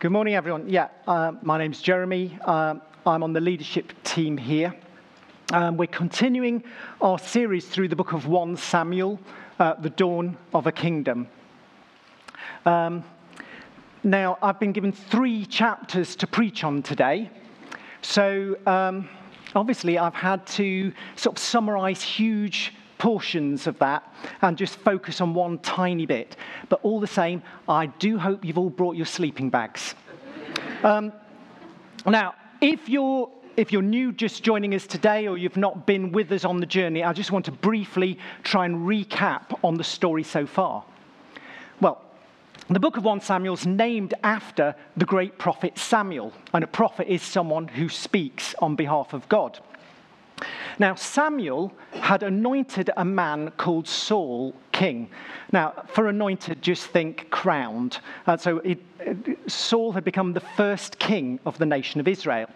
Good morning, everyone. Yeah, uh, my name's Jeremy. Uh, I'm on the leadership team here. Um, we're continuing our series through the book of 1 Samuel, uh, the dawn of a kingdom. Um, now, I've been given three chapters to preach on today. So, um, obviously, I've had to sort of summarize huge portions of that and just focus on one tiny bit. But all the same, I do hope you've all brought your sleeping bags. Um, now, if you're if you're new just joining us today or you've not been with us on the journey, I just want to briefly try and recap on the story so far. Well, the book of 1 Samuel is named after the great prophet Samuel, and a prophet is someone who speaks on behalf of God. Now, Samuel had anointed a man called Saul king. Now, for anointed, just think crowned. Uh, so it, Saul had become the first king of the nation of Israel.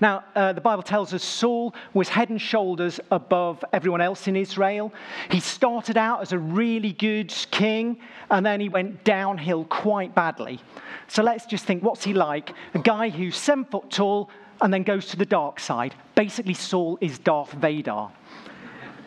Now, uh, the Bible tells us Saul was head and shoulders above everyone else in Israel. He started out as a really good king, and then he went downhill quite badly. So let's just think what's he like? A guy who's seven foot tall, and then goes to the dark side. Basically, Saul is Darth Vader.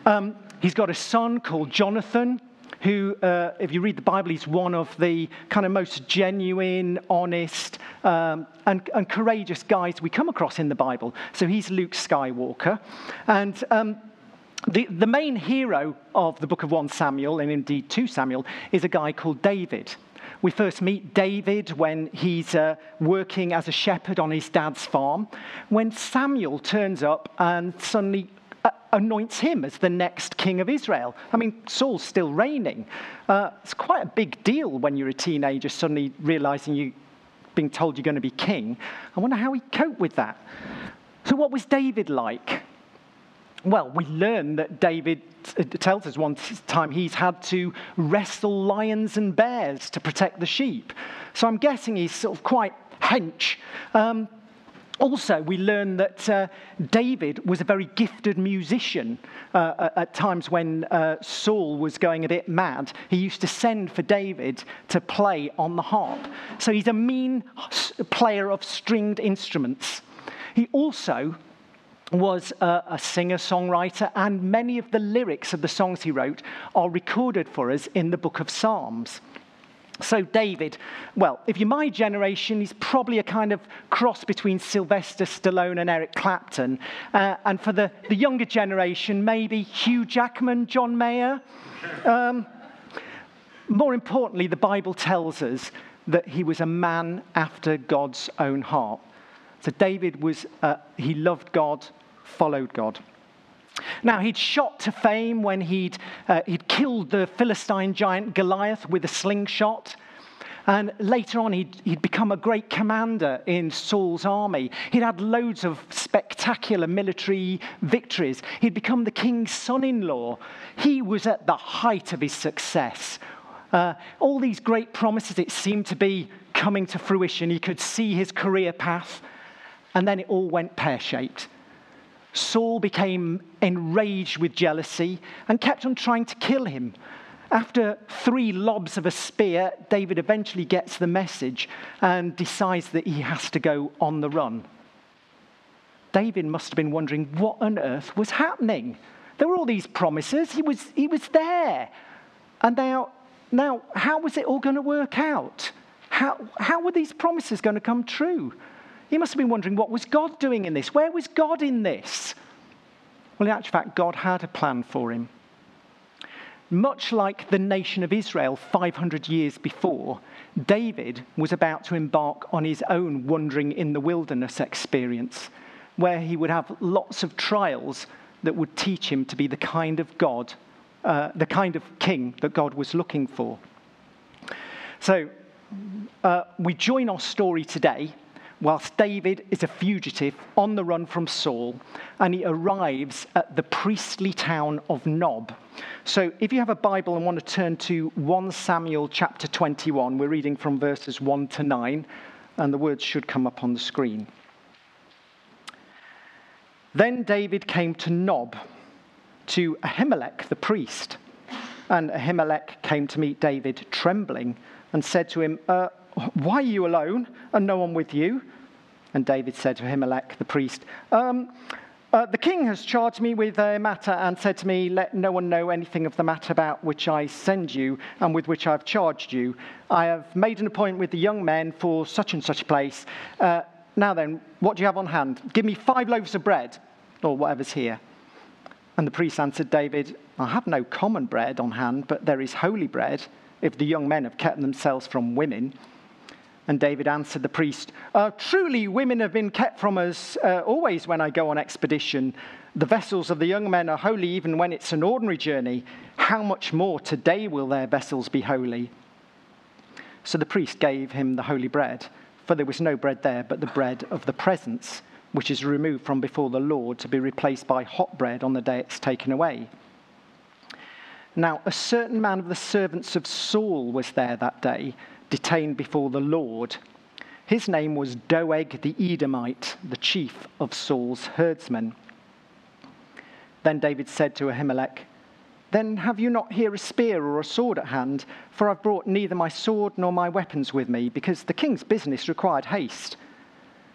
Um, he's got a son called Jonathan, who, uh, if you read the Bible, he's one of the kind of most genuine, honest, um, and, and, courageous guys we come across in the Bible. So he's Luke Skywalker. And um, the, the main hero of the book of 1 Samuel, and indeed 2 Samuel, is a guy called David. We first meet David when he's uh, working as a shepherd on his dad's farm, when Samuel turns up and suddenly uh, anoints him as the next king of Israel. I mean, Saul's still reigning. Uh, it's quite a big deal when you're a teenager suddenly realizing you being told you're going to be king. I wonder how he coped with that. So, what was David like? Well, we learn that David tells us one time he's had to wrestle lions and bears to protect the sheep. So I'm guessing he's sort of quite hench. Um, also, we learn that uh, David was a very gifted musician. Uh, at times when uh, Saul was going a bit mad, he used to send for David to play on the harp. So he's a mean player of stringed instruments. He also was a, a singer songwriter, and many of the lyrics of the songs he wrote are recorded for us in the book of Psalms. So, David, well, if you're my generation, he's probably a kind of cross between Sylvester Stallone and Eric Clapton. Uh, and for the, the younger generation, maybe Hugh Jackman, John Mayer. Um, more importantly, the Bible tells us that he was a man after God's own heart. So, David was, uh, he loved God followed God. Now, he'd shot to fame when he'd, uh, he'd killed the Philistine giant Goliath with a slingshot. And later on, he'd, he'd become a great commander in Saul's army. He'd had loads of spectacular military victories. He'd become the king's son in law. He was at the height of his success. Uh, all these great promises, it seemed to be coming to fruition. He could see his career path, and then it all went pear shaped. Saul became enraged with jealousy and kept on trying to kill him. After three lobs of a spear, David eventually gets the message and decides that he has to go on the run. David must have been wondering what on earth was happening. There were all these promises, he was, he was there. And now, now, how was it all going to work out? How, how were these promises going to come true? He must have been wondering what was God doing in this? Where was God in this? Well, in actual fact, God had a plan for him. Much like the nation of Israel 500 years before, David was about to embark on his own wandering in the wilderness experience, where he would have lots of trials that would teach him to be the kind of God, uh, the kind of king that God was looking for. So, uh, we join our story today whilst David is a fugitive on the run from Saul, and he arrives at the priestly town of Nob. So if you have a Bible and want to turn to 1 Samuel chapter 21, we're reading from verses 1 to 9, and the words should come up on the screen. Then David came to Nob, to Ahimelech the priest. And Ahimelech came to meet David trembling and said to him, uh, Why are you alone and no one with you? And David said to Ahimelech the priest, um, uh, The king has charged me with a matter and said to me, Let no one know anything of the matter about which I send you and with which I've charged you. I have made an appointment with the young men for such and such a place. Uh, now then, what do you have on hand? Give me five loaves of bread, or whatever's here. And the priest answered David, I have no common bread on hand, but there is holy bread, if the young men have kept themselves from women. And David answered the priest, uh, Truly, women have been kept from us uh, always when I go on expedition. The vessels of the young men are holy even when it's an ordinary journey. How much more today will their vessels be holy? So the priest gave him the holy bread, for there was no bread there but the bread of the presence, which is removed from before the Lord to be replaced by hot bread on the day it's taken away. Now, a certain man of the servants of Saul was there that day, detained before the Lord. His name was Doeg the Edomite, the chief of Saul's herdsmen. Then David said to Ahimelech, Then have you not here a spear or a sword at hand? For I've brought neither my sword nor my weapons with me, because the king's business required haste.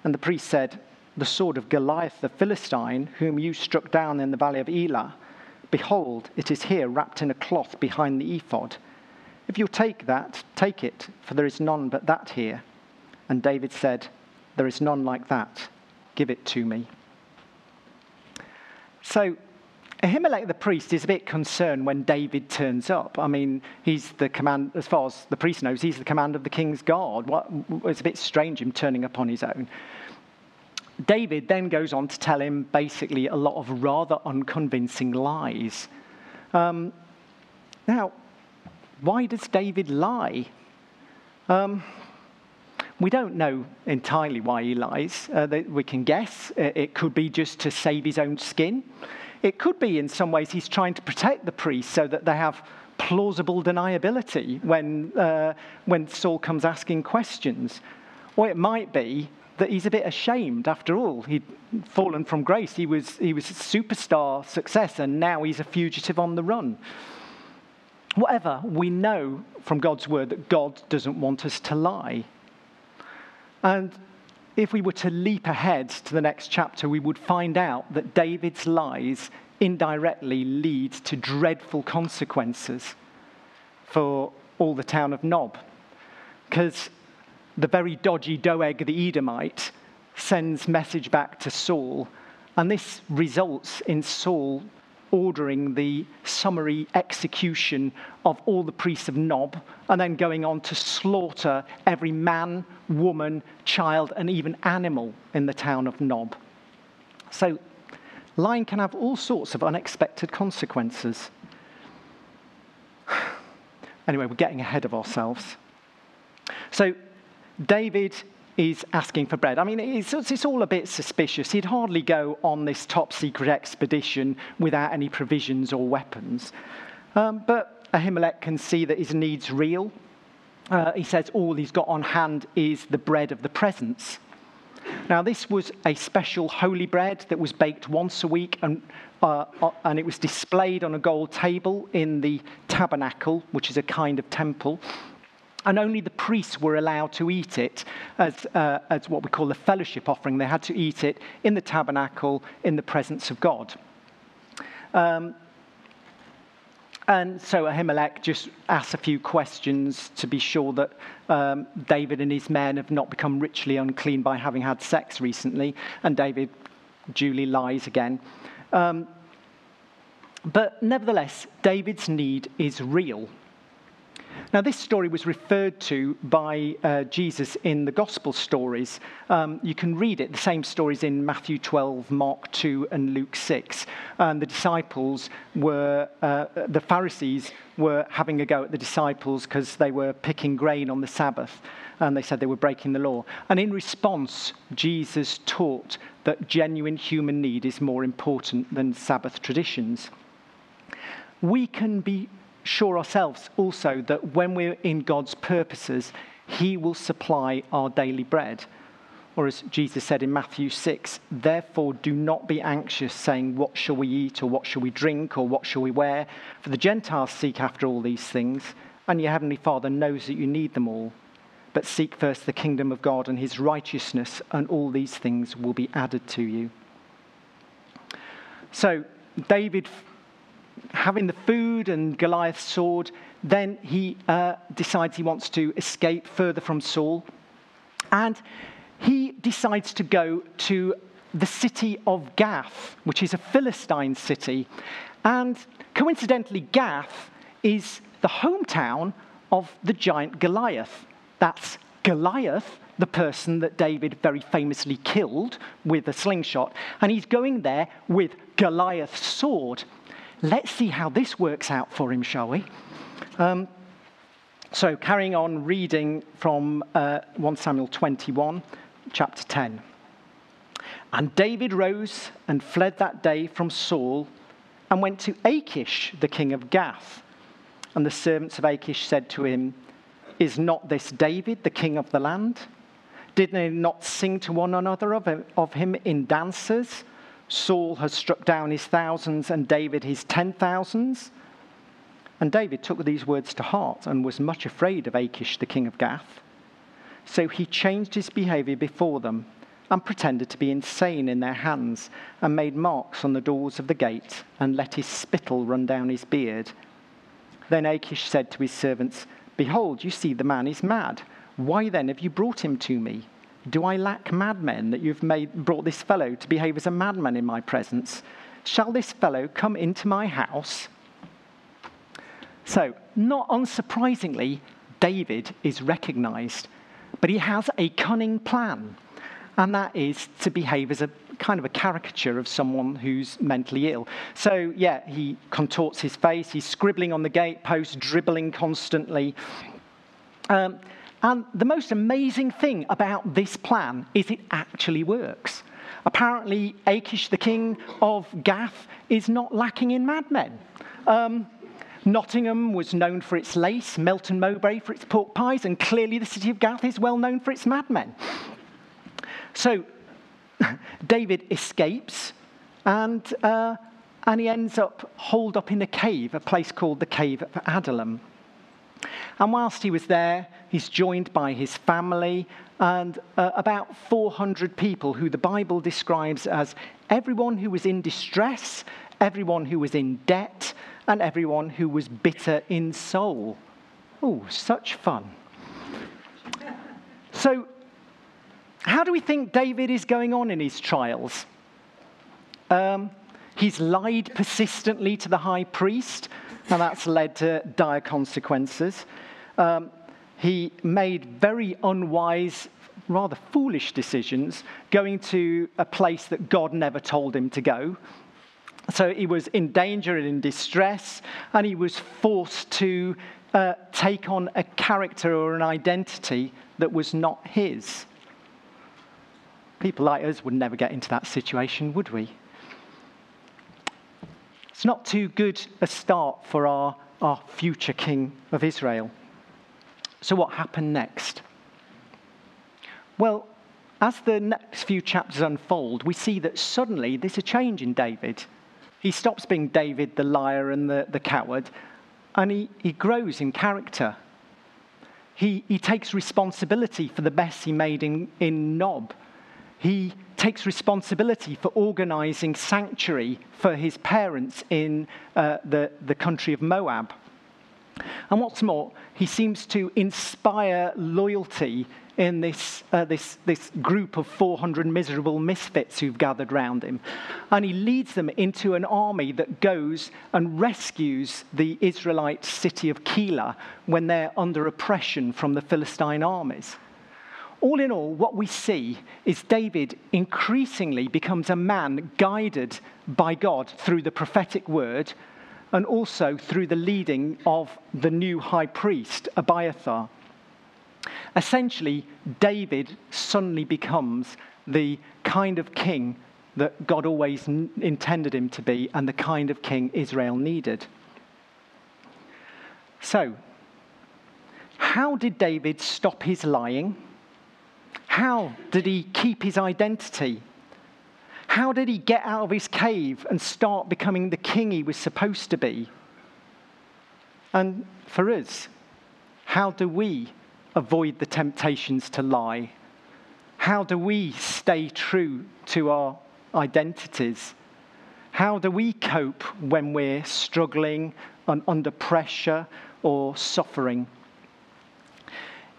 And the priest said, The sword of Goliath the Philistine, whom you struck down in the valley of Elah Behold, it is here wrapped in a cloth behind the ephod. If you'll take that, take it, for there is none but that here. And David said, There is none like that. Give it to me. So, Ahimelech the priest is a bit concerned when David turns up. I mean, he's the command, as far as the priest knows, he's the command of the king's guard. What, it's a bit strange him turning up on his own. David then goes on to tell him basically a lot of rather unconvincing lies. Um, now, why does David lie? Um, we don't know entirely why he lies. Uh, we can guess. It could be just to save his own skin. It could be, in some ways, he's trying to protect the priests so that they have plausible deniability when, uh, when Saul comes asking questions. Or it might be that he's a bit ashamed after all. He'd fallen from grace. He was, he was a superstar success, and now he's a fugitive on the run. Whatever, we know from God's word that God doesn't want us to lie. And if we were to leap ahead to the next chapter, we would find out that David's lies indirectly lead to dreadful consequences for all the town of Nob. Because the very dodgy Doeg the Edomite sends message back to Saul, and this results in Saul ordering the summary execution of all the priests of Nob, and then going on to slaughter every man, woman, child, and even animal in the town of Nob. So, lying can have all sorts of unexpected consequences. Anyway, we're getting ahead of ourselves. So, David is asking for bread. I mean, it's, it's, all a bit suspicious. He'd hardly go on this top secret expedition without any provisions or weapons. Um, but Ahimelech can see that his need's real. Uh, he says all he's got on hand is the bread of the presence. Now, this was a special holy bread that was baked once a week and, uh, uh and it was displayed on a gold table in the tabernacle, which is a kind of temple and only the priests were allowed to eat it as, uh, as what we call a fellowship offering. They had to eat it in the tabernacle in the presence of God. Um, and so Ahimelech just asks a few questions to be sure that um, David and his men have not become ritually unclean by having had sex recently. And David duly lies again. Um, but nevertheless, David's need is real. Now, this story was referred to by uh, Jesus in the gospel stories. Um, you can read it, the same stories in Matthew 12, Mark 2, and Luke 6. And the disciples were, uh, the Pharisees were having a go at the disciples because they were picking grain on the Sabbath. And they said they were breaking the law. And in response, Jesus taught that genuine human need is more important than Sabbath traditions. We can be sure ourselves also that when we're in God's purposes, He will supply our daily bread. Or as Jesus said in Matthew 6, therefore do not be anxious, saying, What shall we eat, or what shall we drink, or what shall we wear? For the Gentiles seek after all these things, and your heavenly Father knows that you need them all. but seek first the kingdom of God and his righteousness, and all these things will be added to you. So, David, having the food and Goliath's sword, then he uh, decides he wants to escape further from Saul. And he decides to go to the city of Gath, which is a Philistine city. And coincidentally, Gath is the hometown of the giant Goliath. That's Goliath, the person that David very famously killed with a slingshot. And he's going there with Goliath's sword. Let's see how this works out for him, shall we? Um, so, carrying on reading from uh, 1 Samuel 21, chapter 10. And David rose and fled that day from Saul and went to Achish, the king of Gath. And the servants of Achish said to him, Is not this David, the king of the land? Did they not sing to one another of him, of him in dances? Saul has struck down his thousands and David his ten thousands. And David took these words to heart and was much afraid of Achish, the king of Gath. So he changed his behavior before them and pretended to be insane in their hands and made marks on the doors of the gate and let his spittle run down his beard then Achish said to his servants, Behold, you see the man is mad. Why then have you brought him to me? Do I lack madmen that you've made, brought this fellow to behave as a madman in my presence? Shall this fellow come into my house? So, not unsurprisingly, David is recognized, but he has a cunning plan, and that is to behave as a kind of a caricature of someone who's mentally ill. So, yeah, he contorts his face, he's scribbling on the gatepost, dribbling constantly. Um, and the most amazing thing about this plan is it actually works. Apparently, Achish, the king of Gath, is not lacking in madmen. Um, Nottingham was known for its lace, Melton Mowbray for its pork pies, and clearly the city of Gath is well known for its madmen. So David escapes and, uh, and he ends up holed up in a cave, a place called the Cave of Adullam. And whilst he was there, he's joined by his family and uh, about 400 people who the Bible describes as everyone who was in distress, everyone who was in debt, and everyone who was bitter in soul. Oh, such fun. So how do we think David is going on in his trials? Um, he's lied persistently to the high priest, and that's led to dire consequences. Um, he made very unwise, rather foolish decisions, going to a place that God never told him to go. So he was in danger and in distress, and he was forced to uh, take on a character or an identity that was not his. People like us would never get into that situation, would we? It's not too good a start for our, our future king of Israel. So, what happened next? Well, as the next few chapters unfold, we see that suddenly there's a change in David. He stops being David the liar and the, the coward, and he, he grows in character. He, he takes responsibility for the mess he made in, in Nob he takes responsibility for organizing sanctuary for his parents in uh, the, the country of Moab. And what's more, he seems to inspire loyalty in this, uh, this, this group of 400 miserable misfits who've gathered round him. And he leads them into an army that goes and rescues the Israelite city of Keilah when they're under oppression from the Philistine armies all in all, what we see is David increasingly becomes a man guided by God through the prophetic word and also through the leading of the new high priest, Abiathar. Essentially, David suddenly becomes the kind of king that God always intended him to be and the kind of king Israel needed. So, how did David stop his lying? How did he keep his identity? How did he get out of his cave and start becoming the king he was supposed to be? And for us, how do we avoid the temptations to lie? How do we stay true to our identities? How do we cope when we're struggling and under pressure or suffering?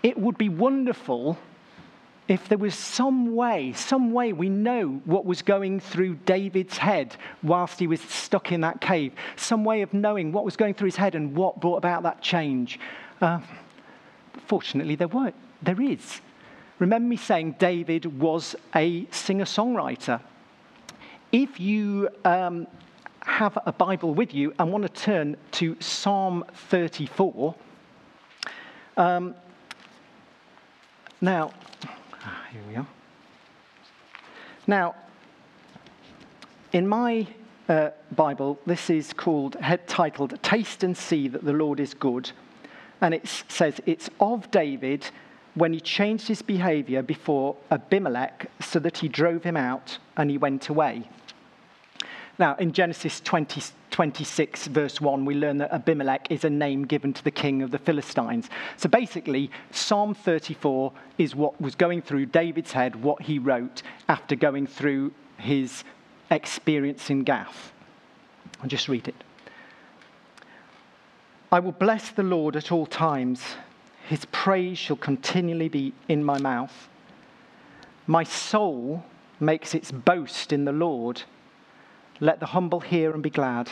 It would be wonderful if there was some way, some way we know what was going through David's head whilst he was stuck in that cave, some way of knowing what was going through his head and what brought about that change. Uh, fortunately, there, were, there is. Remember me saying David was a singer songwriter. If you um, have a Bible with you and want to turn to Psalm 34, um, now, here we are. Now, in my uh, Bible, this is called, head titled, Taste and See That the Lord is Good. And it says it's of David when he changed his behavior before Abimelech so that he drove him out and he went away. Now, in Genesis 20, 26, verse 1, we learn that Abimelech is a name given to the king of the Philistines. So basically, Psalm 34 is what was going through David's head, what he wrote after going through his experience in Gath. I'll just read it. I will bless the Lord at all times. His praise shall continually be in my mouth. My soul makes its boast in the Lord. Let the humble hear and be glad.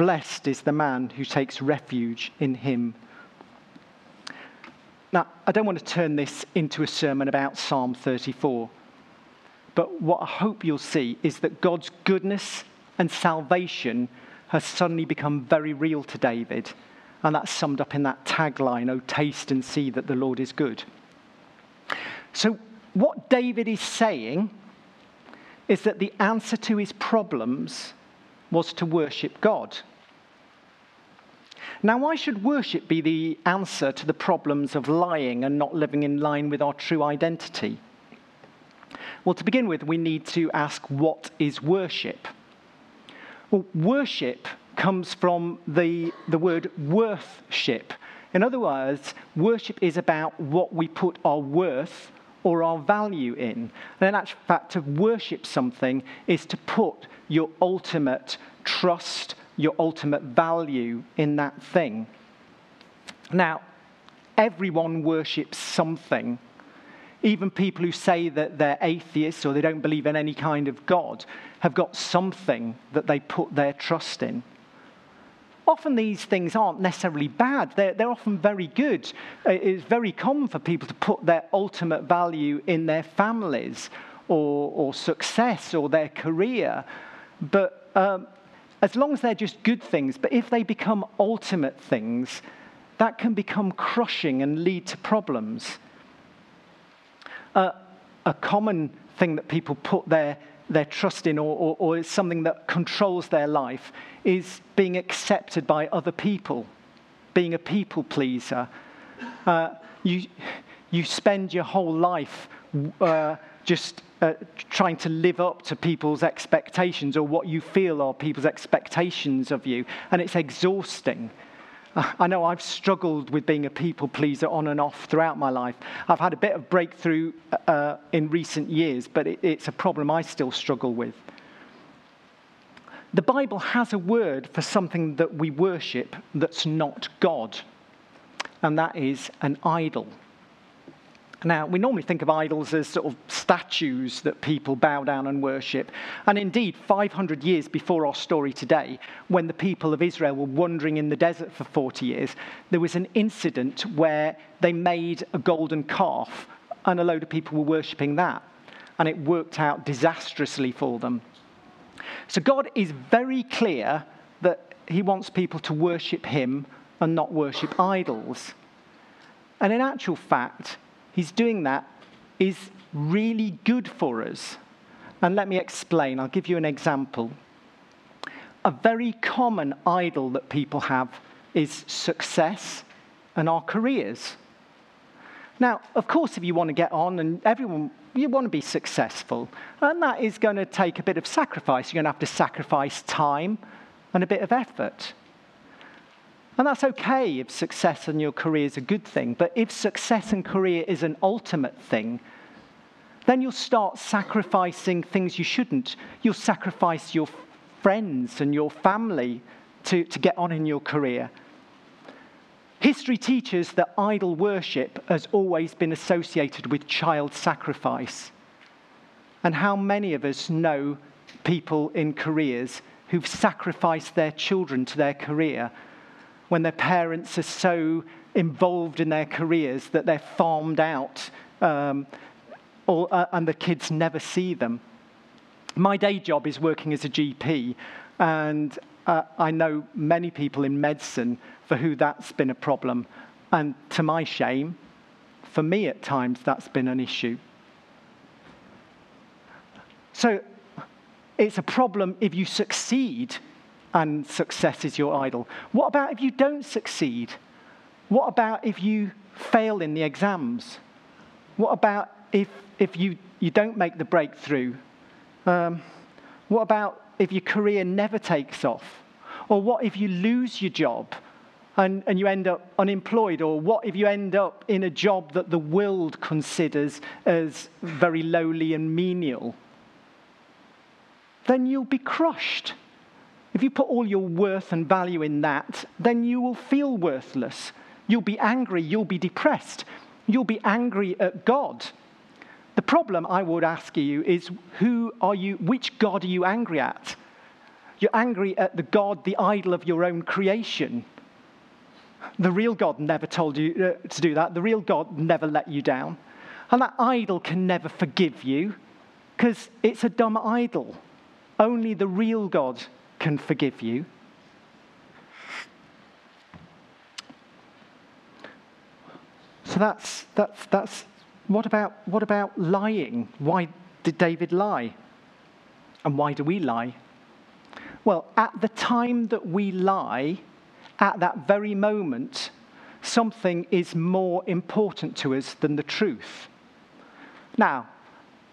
Blessed is the man who takes refuge in him. Now, I don't want to turn this into a sermon about Psalm 34, but what I hope you'll see is that God's goodness and salvation has suddenly become very real to David. And that's summed up in that tagline, Oh, taste and see that the Lord is good. So, what David is saying is that the answer to his problems was to worship God. Now, why should worship be the answer to the problems of lying and not living in line with our true identity? Well, to begin with, we need to ask what is worship? Well, worship comes from the, the word worthship. In other words, worship is about what we put our worth or our value in. And in fact, to worship something is to put your ultimate trust, your ultimate value in that thing. Now, everyone worships something. Even people who say that they're atheists or they don't believe in any kind of God have got something that they put their trust in often these things aren't necessarily bad, they're, they're often very good. It's very common for people to put their ultimate value in their families or, or success or their career. But um, as long as they're just good things, but if they become ultimate things, that can become crushing and lead to problems. Uh, a common thing that people put their their trust in or, or, or is something that controls their life is being accepted by other people, being a people pleaser. Uh, you, you spend your whole life uh, just uh, trying to live up to people's expectations or what you feel are people's expectations of you, and it's exhausting. I know I've struggled with being a people pleaser on and off throughout my life. I've had a bit of breakthrough uh, in recent years, but it, it's a problem I still struggle with. The Bible has a word for something that we worship that's not God, and that is an idol. Now, we normally think of idols as sort of statues that people bow down and worship. And indeed, 500 years before our story today, when the people of Israel were wandering in the desert for 40 years, there was an incident where they made a golden calf, and a load of people were worshipping that. And it worked out disastrously for them. So, God is very clear that He wants people to worship Him and not worship idols. And in actual fact, he's doing that is really good for us. And let me explain. I'll give you an example. A very common idol that people have is success and our careers. Now, of course, if you want to get on and everyone, you want to be successful, and that is going to take a bit of sacrifice. You're going to have to sacrifice time and a bit of effort. And that's okay if success in your career is a good thing, but if success and career is an ultimate thing, then you'll start sacrificing things you shouldn't. You'll sacrifice your friends and your family to, to get on in your career. History teaches that idol worship has always been associated with child sacrifice. And how many of us know people in careers who've sacrificed their children to their career when their parents are so involved in their careers that they're farmed out um, uh, and the kids never see them. My day job is working as a GP, and uh, I know many people in medicine for who that's been a problem. And to my shame, for me at times, that's been an issue. So it's a problem if you succeed and success is your idol. What about if you don't succeed? What about if you fail in the exams? What about if, if you, you don't make the breakthrough? Um, what about if your career never takes off? Or what if you lose your job and, and you end up unemployed? Or what if you end up in a job that the world considers as very lowly and menial? Then you'll be crushed. If you put all your worth and value in that, then you will feel worthless. You'll be angry. You'll be depressed. You'll be angry at God. The problem I would ask you is who are you, which God are you angry at? You're angry at the God, the idol of your own creation. The real God never told you uh, to do that. The real God never let you down. And that idol can never forgive you because it's a dumb idol. Only the real God can forgive you. So that's, that's, that's what about, what about lying? Why did David lie? And why do we lie? Well, at the time that we lie, at that very moment, something is more important to us than the truth. Now,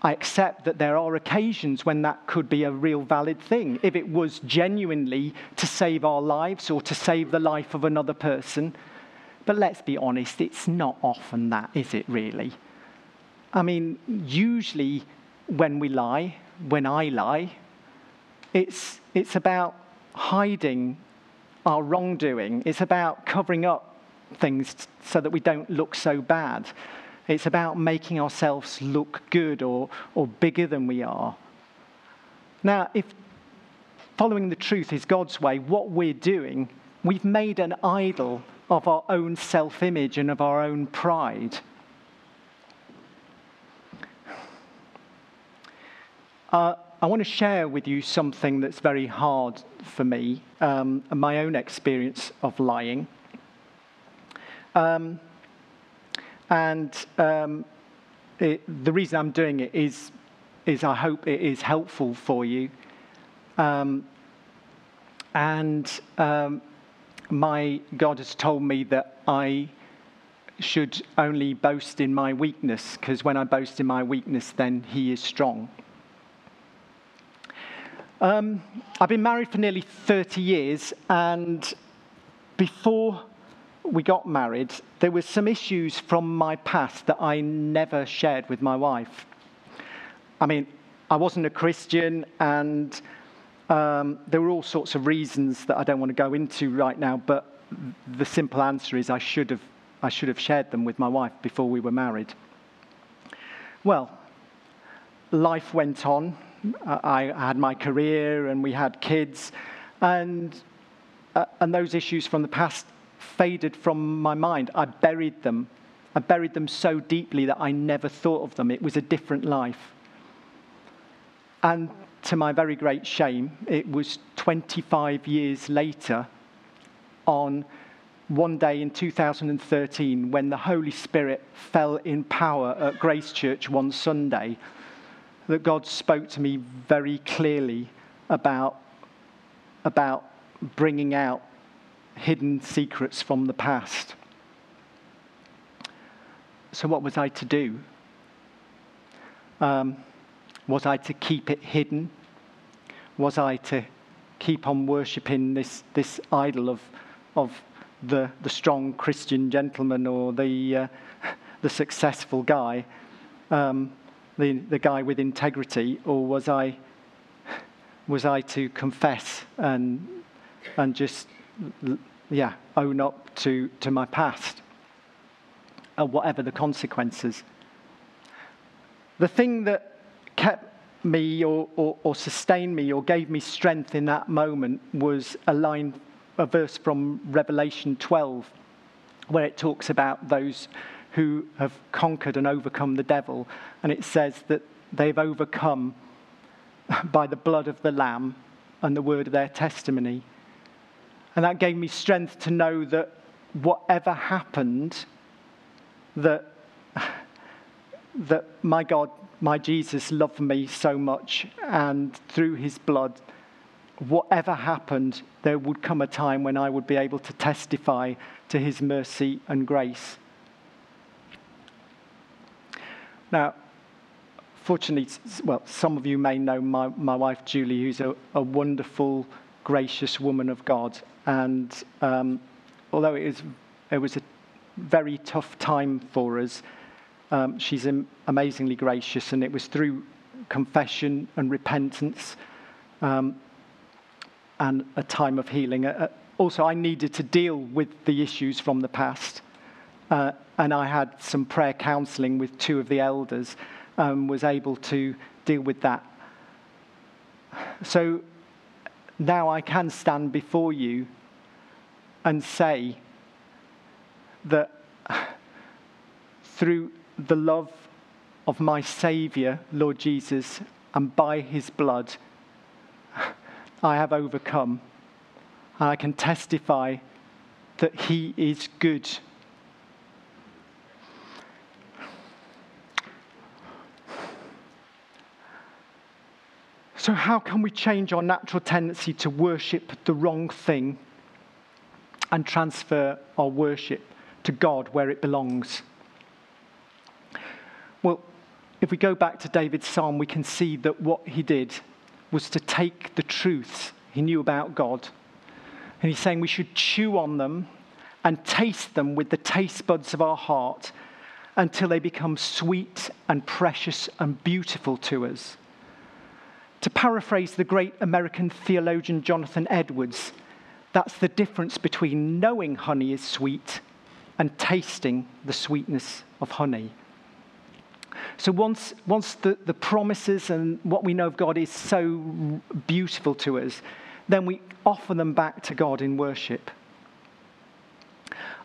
I accept that there are occasions when that could be a real valid thing. If it was genuinely to save our lives or to save the life of another person. But let's be honest, it's not often that, is it really? I mean, usually when we lie, when I lie, it's, it's about hiding our wrongdoing. It's about covering up things so that we don't look so bad. It's about making ourselves look good or, or bigger than we are. Now, if following the truth is God's way, what we're doing, we've made an idol of our own self image and of our own pride. Uh, I want to share with you something that's very hard for me, um, my own experience of lying. Um, and um, it, the reason I'm doing it is, is I hope it is helpful for you. Um, and um, my God has told me that I should only boast in my weakness, because when I boast in my weakness, then He is strong. Um, I've been married for nearly 30 years, and before we got married, there were some issues from my past that I never shared with my wife. I mean, I wasn't a Christian, and um, there were all sorts of reasons that I don't want to go into right now, but the simple answer is I should have, I should have shared them with my wife before we were married. Well, life went on, I had my career and we had kids, and, uh, and those issues from the past faded from my mind. I buried them. I buried them so deeply that I never thought of them. It was a different life. And to my very great shame, it was 25 years later, on one day in 2013 when the Holy Spirit fell in power at Grace Church one Sunday that God spoke to me very clearly about, about bringing out hidden secrets from the past. So, what was I to do? Um, was I to keep it hidden? Was I to keep on worshipping this, this idol of, of the, the strong Christian gentleman or the, uh, the successful guy, um, the, the guy with integrity, or was I, was I to confess and, and just, yeah, own up to, to my past, or uh, whatever the consequences? The thing that kept me or, or, or, sustained me or gave me strength in that moment was a line, a verse from Revelation 12, where it talks about those who have conquered and overcome the devil. And it says that they've overcome by the blood of the Lamb and the word of their testimony. And that gave me strength to know that whatever happened, that, that my God my Jesus loved me so much, and through his blood, whatever happened, there would come a time when I would be able to testify to his mercy and grace. Now, fortunately, well, some of you may know my, my wife Julie, who's a, a wonderful, gracious woman of God. And um, although it, is, it was a very tough time for us, um, she's amazingly gracious, and it was through confession and repentance um, and a time of healing. Uh, also, I needed to deal with the issues from the past, uh, and I had some prayer counseling with two of the elders, um, was able to deal with that. So now I can stand before you and say that through the love of my Savior, Lord Jesus, and by his blood, I have overcome. And I can testify that he is good. So, how can we change our natural tendency to worship the wrong thing and transfer our worship to God where it belongs? Well, if we go back to David's psalm, we can see that what he did was to take the truths he knew about God, and he's saying we should chew on them and taste them with the taste buds of our heart until they become sweet and precious and beautiful to us. To paraphrase the great American theologian Jonathan Edwards, that's the difference between knowing honey is sweet and tasting the sweetness of honey. So once, once the, the promises and what we know of God is so beautiful to us, then we offer them back to God in worship.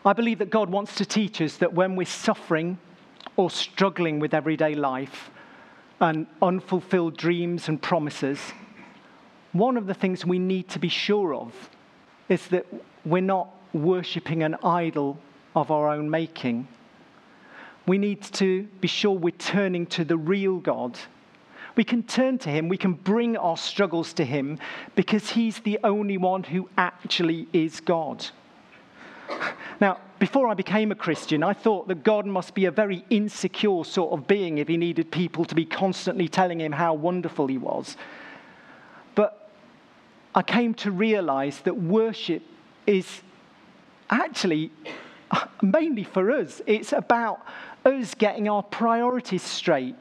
I believe that God wants to teach us that when we're suffering or struggling with everyday life and unfulfilled dreams and promises, one of the things we need to be sure of is that we're not worshipping an idol of our own making we need to be sure we're turning to the real God. We can turn to Him, we can bring our struggles to Him because He's the only one who actually is God. Now, before I became a Christian, I thought that God must be a very insecure sort of being if He needed people to be constantly telling Him how wonderful He was. But I came to realize that worship is actually mainly for us, it's about us getting our priorities straight.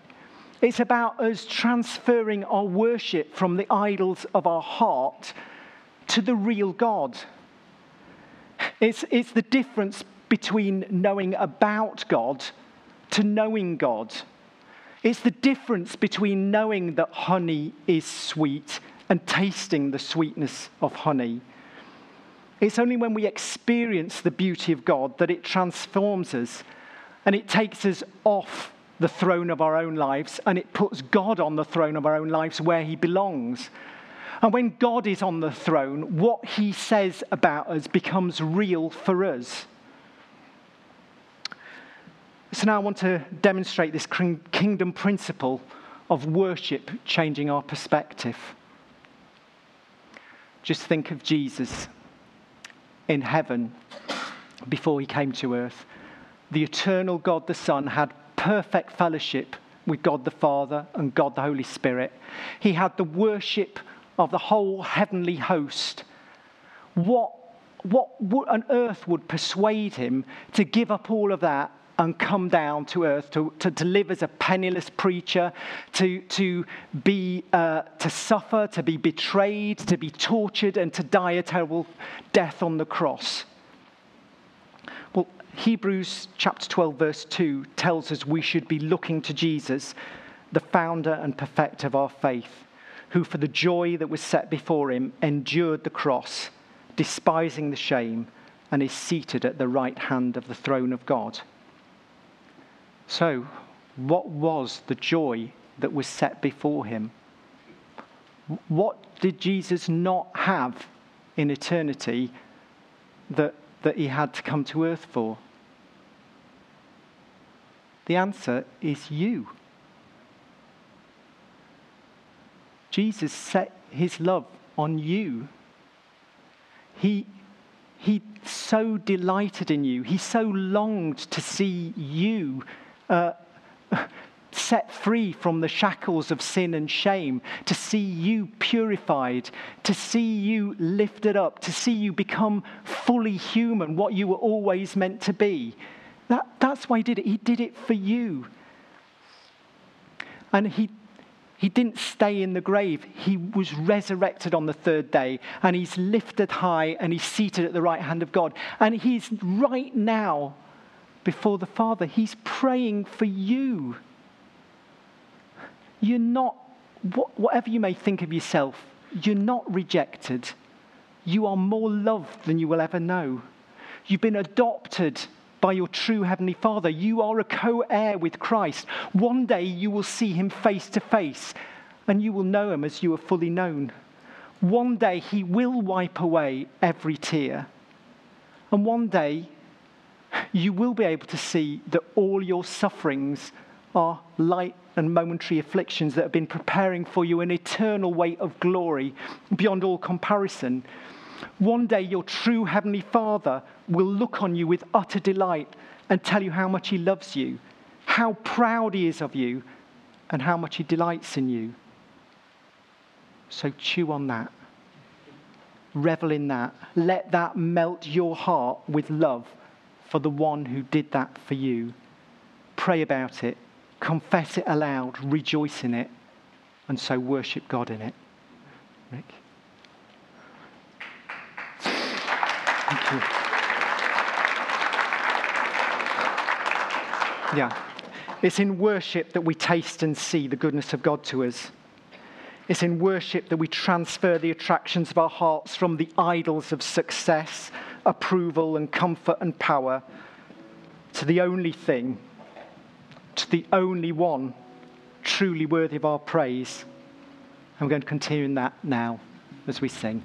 It's about us transferring our worship from the idols of our heart to the real God. It's, it's the difference between knowing about God to knowing God. It's the difference between knowing that honey is sweet and tasting the sweetness of honey. It's only when we experience the beauty of God that it transforms us and it takes us off the throne of our own lives and it puts God on the throne of our own lives where he belongs. And when God is on the throne, what he says about us becomes real for us. So now I want to demonstrate this kingdom principle of worship changing our perspective. Just think of Jesus in heaven before he came to earth. The eternal God the Son had perfect fellowship with God the Father and God the Holy Spirit. He had the worship of the whole heavenly host. What, what on earth would persuade him to give up all of that and come down to earth to, to, to live as a penniless preacher, to, to, be, uh, to suffer, to be betrayed, to be tortured, and to die a terrible death on the cross. Well, Hebrews chapter 12, verse 2 tells us we should be looking to Jesus, the founder and perfecter of our faith, who for the joy that was set before him endured the cross, despising the shame, and is seated at the right hand of the throne of God. So, what was the joy that was set before him? What did Jesus not have in eternity that, that he had to come to earth for? The answer is you. Jesus set his love on you. He, he so delighted in you. He so longed to see you uh, set free from the shackles of sin and shame, to see you purified, to see you lifted up, to see you become fully human, what you were always meant to be. That, that's why he did it. He did it for you. And he, he didn't stay in the grave. He was resurrected on the third day, and he's lifted high, and he's seated at the right hand of God. And he's right now before the Father. He's praying for you. You're not, whatever you may think of yourself, you're not rejected. You are more loved than you will ever know. You've been adopted by your true Heavenly Father. You are a co heir with Christ. One day you will see Him face to face, and you will know Him as you are fully known. One day He will wipe away every tear. And one day you will be able to see that all your sufferings are light and momentary afflictions that have been preparing for you an eternal weight of glory beyond all comparison. One day, your true Heavenly Father will look on you with utter delight and tell you how much He loves you, how proud He is of you, and how much He delights in you. So chew on that. Revel in that. Let that melt your heart with love for the one who did that for you. Pray about it, confess it aloud, rejoice in it, and so worship God in it. Rick? Thank you. Yeah. It's in worship that we taste and see the goodness of God to us. It's in worship that we transfer the attractions of our hearts from the idols of success approval and comfort and power to the only thing, to the only one truly worthy of our praise. And we're going to continue in that now as we sing.